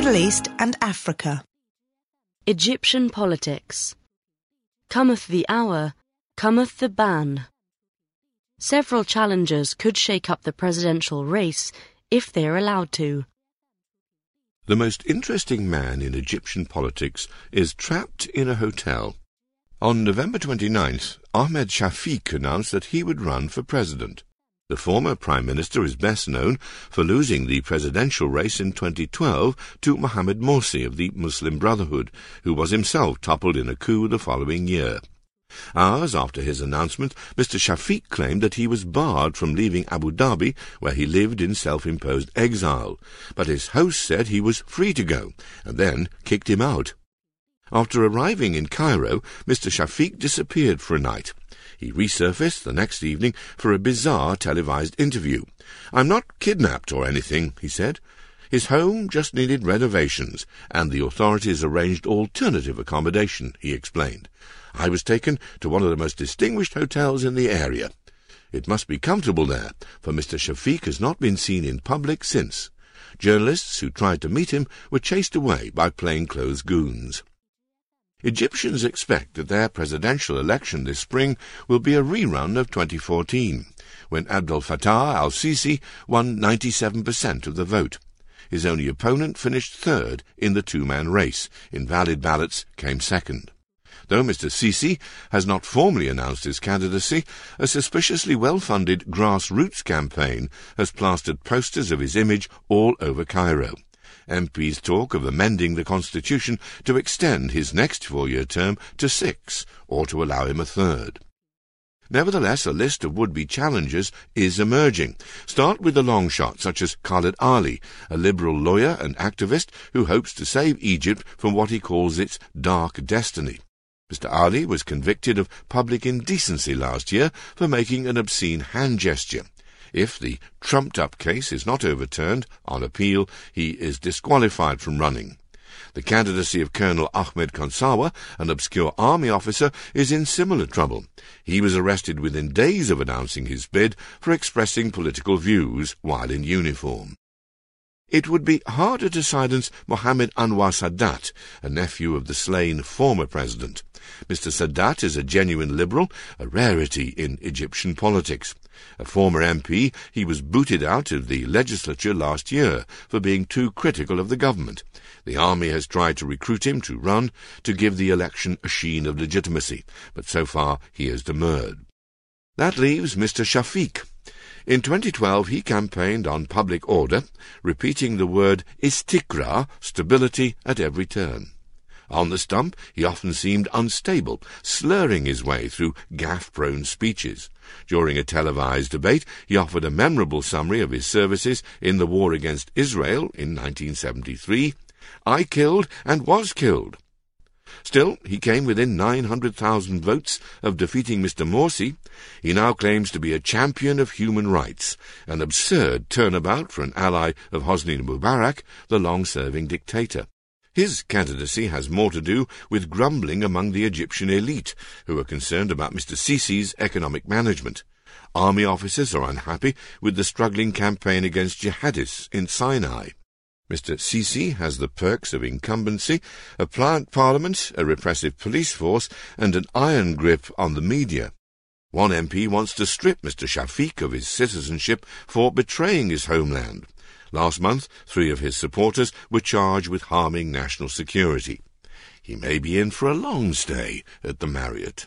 Middle East and Africa. Egyptian politics. Cometh the hour, cometh the ban. Several challengers could shake up the presidential race if they are allowed to. The most interesting man in Egyptian politics is trapped in a hotel. On November 29th, Ahmed Shafiq announced that he would run for president. The former Prime Minister is best known for losing the presidential race in 2012 to Mohamed Morsi of the Muslim Brotherhood, who was himself toppled in a coup the following year. Hours after his announcement, Mr. Shafiq claimed that he was barred from leaving Abu Dhabi, where he lived in self-imposed exile, but his host said he was free to go, and then kicked him out. After arriving in Cairo, Mr. Shafiq disappeared for a night. He resurfaced the next evening for a bizarre televised interview. I'm not kidnapped or anything, he said. His home just needed renovations, and the authorities arranged alternative accommodation, he explained. I was taken to one of the most distinguished hotels in the area. It must be comfortable there, for Mr. Shafiq has not been seen in public since. Journalists who tried to meet him were chased away by plainclothes goons. Egyptians expect that their presidential election this spring will be a rerun of 2014, when Abdel Fattah al-Sisi won 97% of the vote. His only opponent finished third in the two-man race. Invalid ballots came second. Though Mr. Sisi has not formally announced his candidacy, a suspiciously well-funded grassroots campaign has plastered posters of his image all over Cairo. MPs talk of amending the constitution to extend his next four-year term to six, or to allow him a third. Nevertheless, a list of would-be challengers is emerging. Start with the long shot, such as Khalid Ali, a liberal lawyer and activist who hopes to save Egypt from what he calls its dark destiny. Mr. Ali was convicted of public indecency last year for making an obscene hand gesture. If the trumped-up case is not overturned on appeal, he is disqualified from running. The candidacy of Colonel Ahmed Konsawa, an obscure army officer, is in similar trouble. He was arrested within days of announcing his bid for expressing political views while in uniform. It would be harder to silence Mohammed Anwar Sadat, a nephew of the slain former president. Mr. Sadat is a genuine liberal, a rarity in Egyptian politics. A former MP, he was booted out of the legislature last year for being too critical of the government. The army has tried to recruit him to run to give the election a sheen of legitimacy, but so far he has demurred. That leaves Mr. Shafiq. In 2012, he campaigned on public order, repeating the word istikrar, stability, at every turn. On the stump, he often seemed unstable, slurring his way through gaffe-prone speeches. During a televised debate, he offered a memorable summary of his services in the war against Israel in 1973. I killed and was killed. Still, he came within 900,000 votes of defeating Mr. Morsi. He now claims to be a champion of human rights, an absurd turnabout for an ally of Hosni Mubarak, the long-serving dictator. His candidacy has more to do with grumbling among the Egyptian elite, who are concerned about Mr. Sisi's economic management. Army officers are unhappy with the struggling campaign against jihadists in Sinai. Mr. Sisi has the perks of incumbency, a pliant parliament, a repressive police force, and an iron grip on the media. One MP wants to strip Mr. Shafiq of his citizenship for betraying his homeland. Last month, three of his supporters were charged with harming national security. He may be in for a long stay at the Marriott.